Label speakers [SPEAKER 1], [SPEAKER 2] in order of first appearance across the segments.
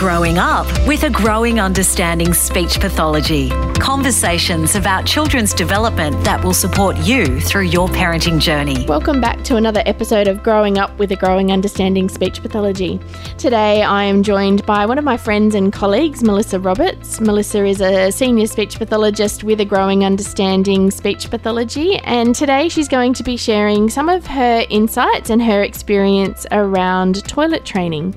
[SPEAKER 1] Growing Up with a Growing Understanding Speech Pathology. Conversations about children's development that will support you through your parenting journey.
[SPEAKER 2] Welcome back to another episode of Growing Up with a Growing Understanding Speech Pathology. Today I am joined by one of my friends and colleagues, Melissa Roberts. Melissa is a senior speech pathologist with a Growing Understanding Speech Pathology, and today she's going to be sharing some of her insights and her experience around toilet training.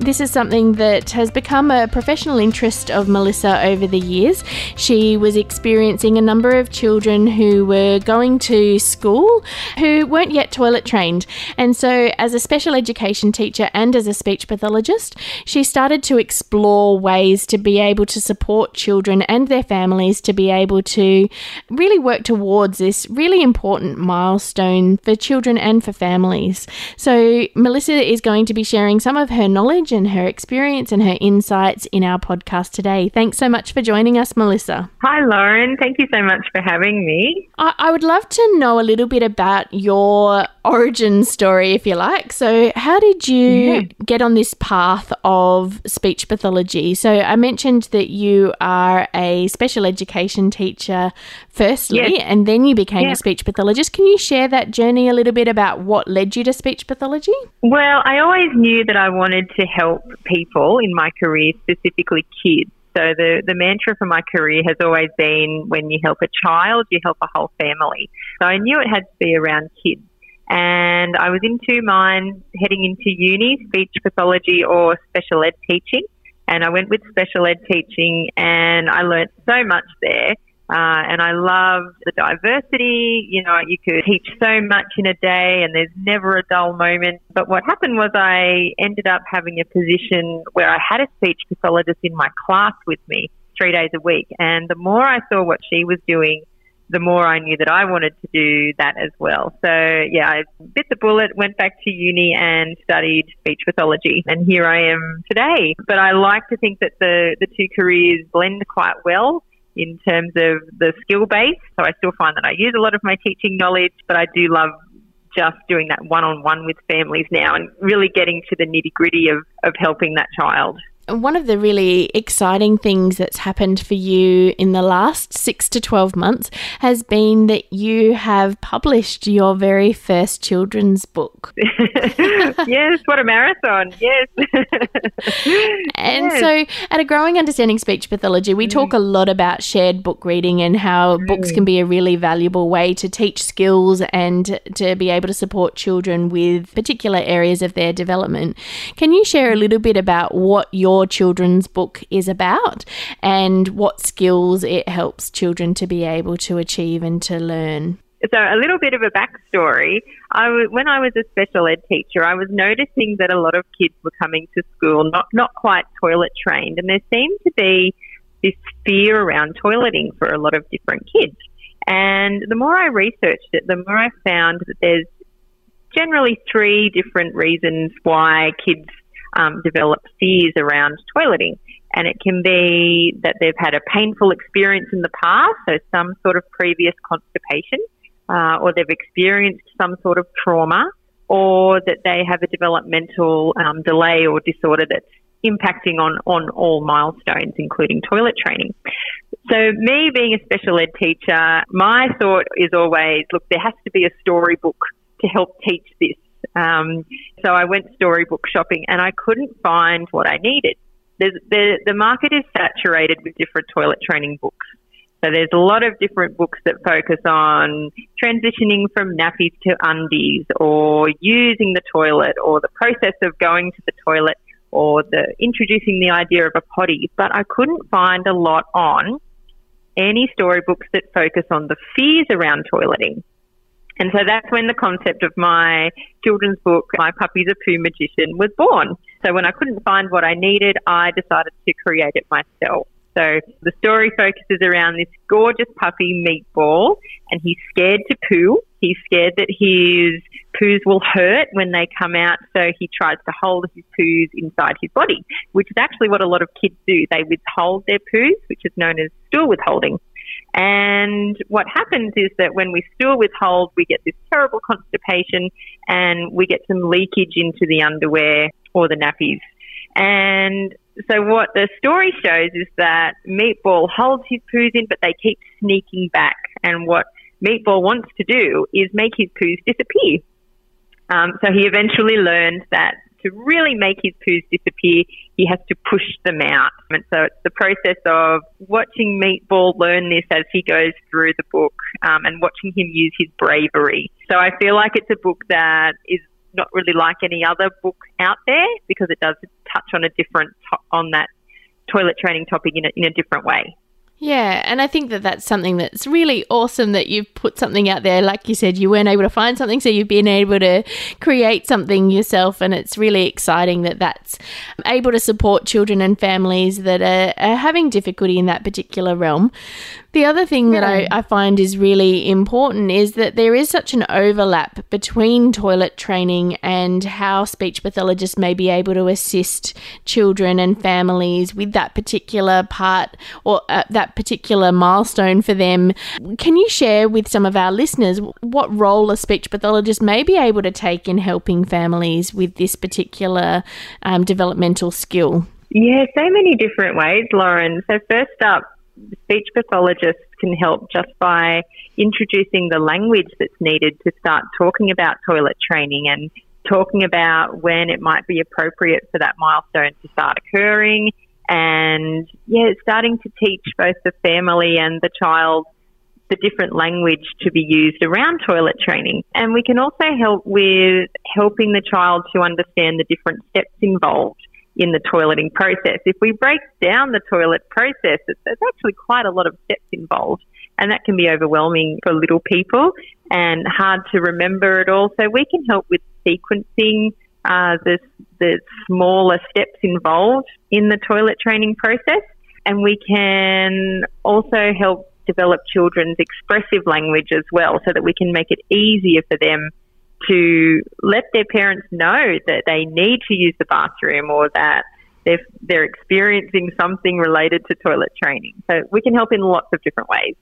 [SPEAKER 2] This is something that has become a professional interest of Melissa over the years. She was experiencing a number of children who were going to school who weren't yet toilet trained. And so, as a special education teacher and as a speech pathologist, she started to explore ways to be able to support children and their families to be able to really work towards this really important milestone for children and for families. So, Melissa is going to be sharing some of her knowledge and her experience and her insights in our podcast today. Thanks so much for joining us, Melissa.
[SPEAKER 3] Hi, Lauren. Thank you so much for having me.
[SPEAKER 2] I, I would love to know a little bit about your origin story, if you like. So, how did you yeah. get on this path of speech pathology? So, I mentioned that you are a special education teacher firstly, yes. and then you became a speech pathologist. Can you share that journey a little bit about what led you to speech pathology?
[SPEAKER 3] Well, I always knew that I wanted to help people in my career, specifically kids. So the, the mantra for my career has always been when you help a child, you help a whole family. So I knew it had to be around kids. And I was in two minds heading into uni, speech pathology or special ed teaching. And I went with special ed teaching and I learnt so much there. Uh, and I loved the diversity. You know, you could teach so much in a day and there's never a dull moment. But what happened was I ended up having a position where I had a speech pathologist in my class with me three days a week. And the more I saw what she was doing, the more I knew that I wanted to do that as well. So yeah, I bit the bullet, went back to uni and studied speech pathology and here I am today. But I like to think that the, the two careers blend quite well in terms of the skill base. So I still find that I use a lot of my teaching knowledge, but I do love just doing that one on one with families now and really getting to the nitty gritty of, of helping that child
[SPEAKER 2] one of the really exciting things that's happened for you in the last six to 12 months has been that you have published your very first children's book.
[SPEAKER 3] yes, what a marathon. Yes.
[SPEAKER 2] and yes. so, at a Growing Understanding Speech Pathology, we mm. talk a lot about shared book reading and how mm. books can be a really valuable way to teach skills and to be able to support children with particular areas of their development. Can you share a little bit about what your your children's book is about and what skills it helps children to be able to achieve and to learn.
[SPEAKER 3] So, a little bit of a backstory. I w- when I was a special ed teacher, I was noticing that a lot of kids were coming to school not, not quite toilet trained, and there seemed to be this fear around toileting for a lot of different kids. And the more I researched it, the more I found that there's generally three different reasons why kids um, develop fears around toileting. And it can be that they've had a painful experience in the past, so some sort of previous constipation, uh, or they've experienced some sort of trauma, or that they have a developmental um, delay or disorder that's impacting on, on all milestones, including toilet training. So, me being a special ed teacher, my thought is always look, there has to be a storybook to help teach this. Um, so I went storybook shopping and I couldn't find what I needed. There's, the, the market is saturated with different toilet training books. So there's a lot of different books that focus on transitioning from nappies to undies or using the toilet or the process of going to the toilet or the introducing the idea of a potty. But I couldn't find a lot on any storybooks that focus on the fears around toileting. And so that's when the concept of my children's book, My Puppy's a Poo Magician, was born. So when I couldn't find what I needed, I decided to create it myself. So the story focuses around this gorgeous puppy, Meatball, and he's scared to poo. He's scared that his poos will hurt when they come out, so he tries to hold his poos inside his body, which is actually what a lot of kids do. They withhold their poos, which is known as stool withholding. And what happens is that when we stool withhold, we get this terrible constipation and we get some leakage into the underwear or the nappies. And so what the story shows is that Meatball holds his poos in, but they keep sneaking back. And what Meatball wants to do is make his poos disappear. Um, so he eventually learns that to really make his poos disappear, he has to push them out. And so it's the process of watching Meatball learn this as he goes through the book um, and watching him use his bravery. So I feel like it's a book that is not really like any other book out there because it does touch on a different to- on that toilet training topic in a, in a different way.
[SPEAKER 2] Yeah, and I think that that's something that's really awesome that you've put something out there. Like you said, you weren't able to find something, so you've been able to create something yourself, and it's really exciting that that's able to support children and families that are, are having difficulty in that particular realm. The other thing that I, I find is really important is that there is such an overlap between toilet training and how speech pathologists may be able to assist children and families with that particular part or uh, that particular milestone for them. Can you share with some of our listeners what role a speech pathologist may be able to take in helping families with this particular um, developmental skill?
[SPEAKER 3] Yeah, so many different ways, Lauren. So first up, speech pathologists can help just by introducing the language that's needed to start talking about toilet training and talking about when it might be appropriate for that milestone to start occurring and yeah, starting to teach both the family and the child the different language to be used around toilet training. And we can also help with helping the child to understand the different steps involved in the toileting process. If we break down the toilet process, there's actually quite a lot of steps involved, and that can be overwhelming for little people and hard to remember it all. So we can help with sequencing uh, the, the smaller steps involved in the toilet training process, and we can also help develop children's expressive language as well, so that we can make it easier for them to let their parents know that they need to use the bathroom or that they're, they're experiencing something related to toilet training. So we can help in lots of different ways.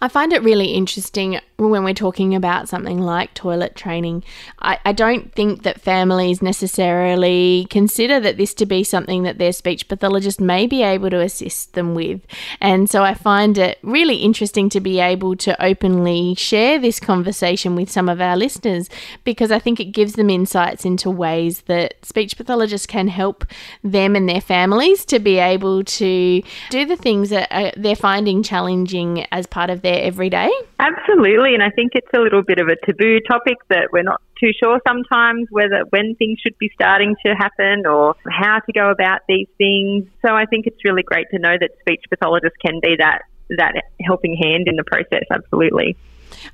[SPEAKER 2] I find it really interesting when we're talking about something like toilet training. I, I, don't think that families necessarily consider that this to be something that their speech pathologist may be able to assist them with. And so I find it really interesting to be able to openly share this conversation with some of our listeners because I think it gives them insights into ways that speech pathologists can help them and their families to be able to do the things that they're finding challenging as part of their everyday?
[SPEAKER 3] And I think it's a little bit of a taboo topic that we're not too sure sometimes whether when things should be starting to happen or how to go about these things. So I think it's really great to know that speech pathologists can be that that helping hand in the process. Absolutely.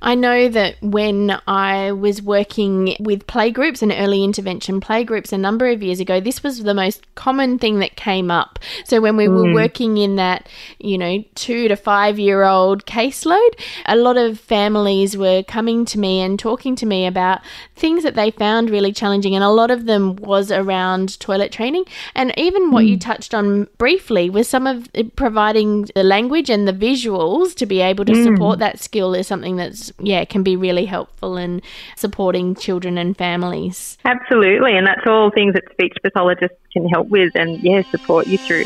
[SPEAKER 2] I know that when I was working with playgroups and early intervention playgroups a number of years ago, this was the most common thing that came up. So when we mm. were working in that, you know, two to five year old caseload, a lot of families were coming to me and talking to me about things that they found really challenging. And a lot of them was around toilet training. And even what mm. you touched on briefly was some of providing the language and the visuals to be able to mm. support that skill is something that's yeah can be really helpful in supporting children and families.
[SPEAKER 3] Absolutely, and that's all things that speech pathologists can help with and yeah support you through.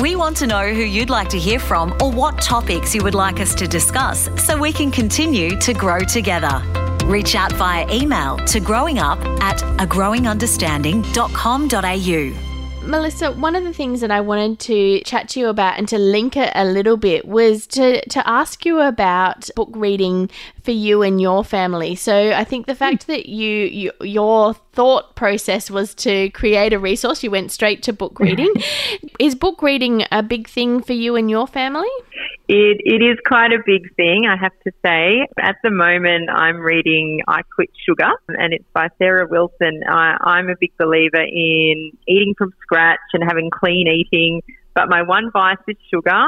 [SPEAKER 1] We want to know who you'd like to hear from or what topics you would like us to discuss so we can continue to grow together. Reach out via email to growingup at agrowingunderstanding.com.au.
[SPEAKER 2] Melissa, one of the things that I wanted to chat to you about and to link it a little bit was to, to ask you about book reading for you and your family. So I think the fact that you, you your thought process was to create a resource, you went straight to book reading. is book reading a big thing for you and your family?
[SPEAKER 3] It, it is quite a big thing, I have to say. At the moment, I'm reading I Quit Sugar, and it's by Sarah Wilson. I, I'm a big believer in eating from scratch and having clean eating. But my one vice is sugar.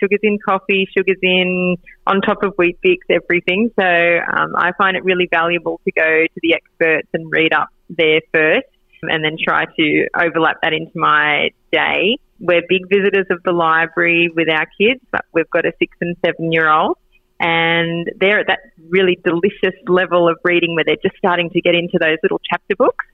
[SPEAKER 3] Sugar's in coffee, sugar's in on top of Weet-Bix, everything. So um, I find it really valuable to go to the experts and read up there first and then try to overlap that into my day. We're big visitors of the library with our kids, but we've got a six and seven year old. And they're at that really delicious level of reading where they're just starting to get into those little chapter books.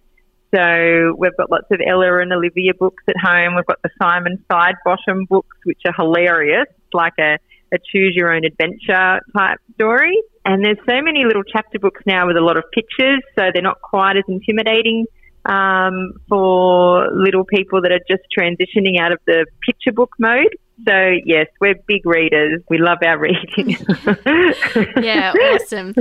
[SPEAKER 3] So we've got lots of Ella and Olivia books at home. We've got the Simon Sidebottom books, which are hilarious. Like a, a choose your own adventure type story. And there's so many little chapter books now with a lot of pictures, so they're not quite as intimidating um, for little people that are just transitioning out of the picture book mode. So, yes, we're big readers. We love our reading.
[SPEAKER 2] yeah, awesome.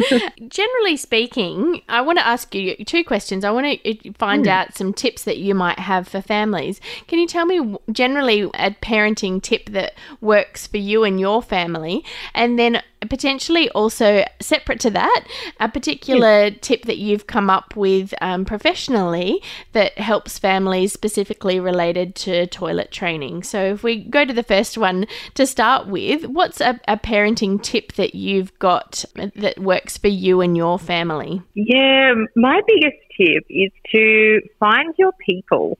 [SPEAKER 2] Generally speaking, I want to ask you two questions. I want to find mm. out some tips that you might have for families. Can you tell me generally a parenting tip that works for you and your family? And then potentially also separate to that, a particular yeah. tip that you've come up with um, professionally that helps families specifically related to toilet training. So, if we go to the first one to start with, what's a, a parenting tip that you've got that works for you and your family?
[SPEAKER 3] Yeah, my biggest tip is to find your people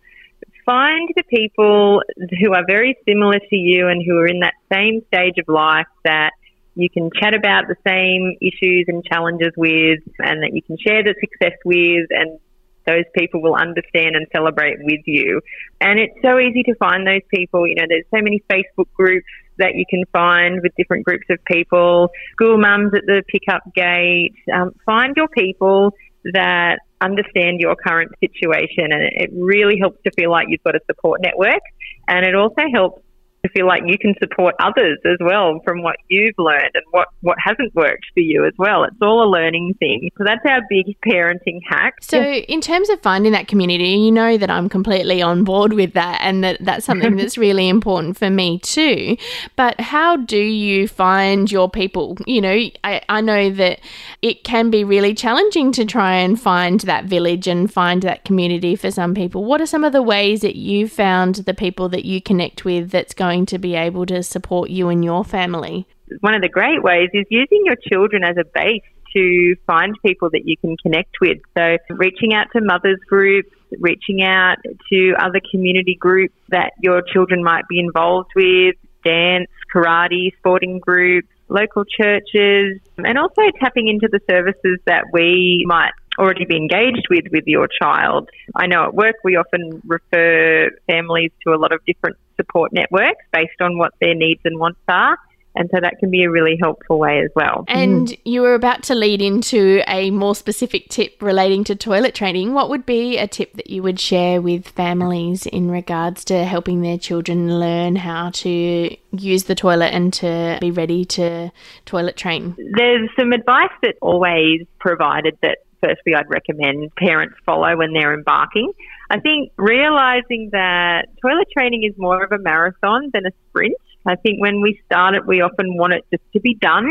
[SPEAKER 3] find the people who are very similar to you and who are in that same stage of life that you can chat about the same issues and challenges with, and that you can share the success with, and those people will understand and celebrate with you. And it's so easy to find those people. You know, there's so many Facebook groups that you can find with different groups of people, school mums at the pickup gate. Um, find your people that understand your current situation, and it really helps to feel like you've got a support network. And it also helps to feel like you can support others as well from what you've learned and what, what hasn't worked for you as well. It's all a learning thing. So that's our big parenting hack.
[SPEAKER 2] So, in terms of finding that community, you know that I'm completely on board with that and that that's something that's really important for me too. But how do you find your people? You know, I, I know that it can be really challenging to try and find that village and find that community for some people. What are some of the ways that you found the people that you connect with that's going going to be able to support you and your family?
[SPEAKER 3] One of the great ways is using your children as a base to find people that you can connect with. So, reaching out to mothers groups, reaching out to other community groups that your children might be involved with, dance, karate, sporting groups, local churches, and also tapping into the services that we might already be engaged with with your child. I know at work we often refer families to a lot of different support networks based on what their needs and wants are. And so that can be a really helpful way as well.
[SPEAKER 2] And mm. you were about to lead into a more specific tip relating to toilet training. What would be a tip that you would share with families in regards to helping their children learn how to use the toilet and to be ready to toilet train?
[SPEAKER 3] There's some advice that always provided that firstly I'd recommend parents follow when they're embarking. I think realizing that toilet training is more of a marathon than a sprint. I think when we start it, we often want it just to be done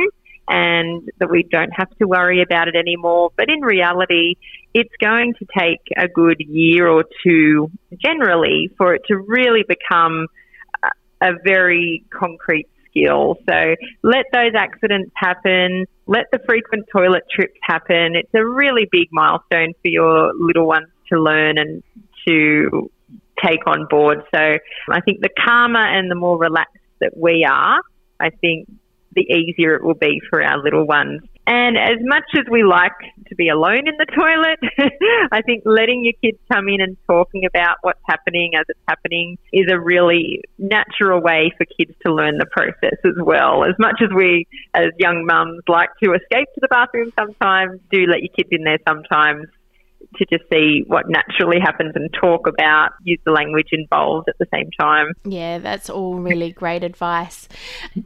[SPEAKER 3] and that we don't have to worry about it anymore. But in reality, it's going to take a good year or two generally for it to really become a very concrete skill. So let those accidents happen. Let the frequent toilet trips happen. It's a really big milestone for your little ones to learn and to take on board. So I think the calmer and the more relaxed that we are, I think the easier it will be for our little ones. And as much as we like to be alone in the toilet, I think letting your kids come in and talking about what's happening as it's happening is a really natural way for kids to learn the process as well. As much as we, as young mums, like to escape to the bathroom sometimes, do let your kids in there sometimes to just see what naturally happens and talk about, use the language involved at the same time.
[SPEAKER 2] Yeah, that's all really great advice.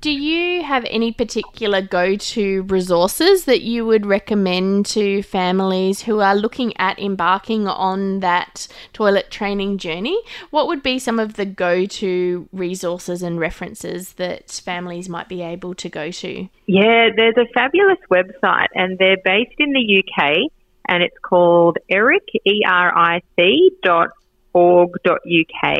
[SPEAKER 2] Do you have any particular go to resources that you would recommend to families who are looking at embarking on that toilet training journey? What would be some of the go to resources and references that families might be able to go to?
[SPEAKER 3] Yeah, there's a fabulous website and they're based in the UK and it's called Eric, E-R-I-C dot org.uk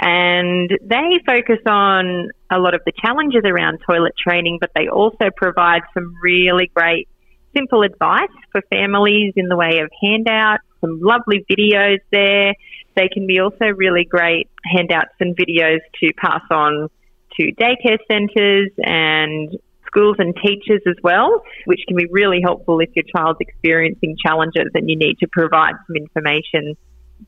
[SPEAKER 3] and they focus on a lot of the challenges around toilet training, but they also provide some really great simple advice for families in the way of handouts, some lovely videos there. They can be also really great handouts and videos to pass on to daycare centres and schools and teachers as well, which can be really helpful if your child's experiencing challenges and you need to provide some information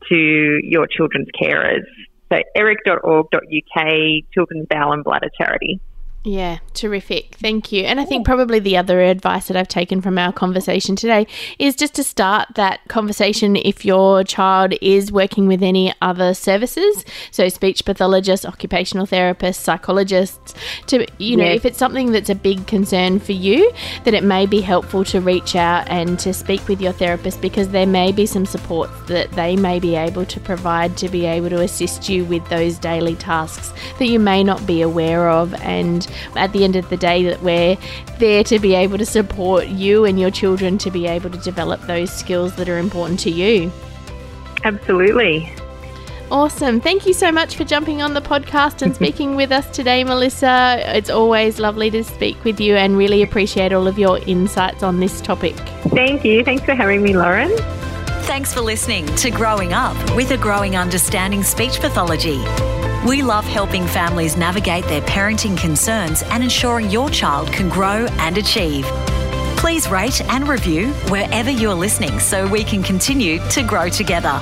[SPEAKER 3] to your children's carers. So eric.org.uk, Children's Bowel and Bladder Charity.
[SPEAKER 2] Yeah, terrific. Thank you. And I think probably the other advice that I've taken from our conversation today is just to start that conversation if your child is working with any other services, so speech pathologists, occupational therapists, psychologists, to you know, if it's something that's a big concern for you, that it may be helpful to reach out and to speak with your therapist because there may be some support that they may be able to provide to be able to assist you with those daily tasks that you may not be aware of and at the end of the day that we're there to be able to support you and your children to be able to develop those skills that are important to you.
[SPEAKER 3] Absolutely.
[SPEAKER 2] Awesome. Thank you so much for jumping on the podcast and speaking with us today, Melissa. It's always lovely to speak with you and really appreciate all of your insights on this topic.
[SPEAKER 3] Thank you. Thanks for having me, Lauren.
[SPEAKER 1] Thanks for listening to Growing Up with a Growing Understanding Speech Pathology. We love helping families navigate their parenting concerns and ensuring your child can grow and achieve. Please rate and review wherever you're listening so we can continue to grow together.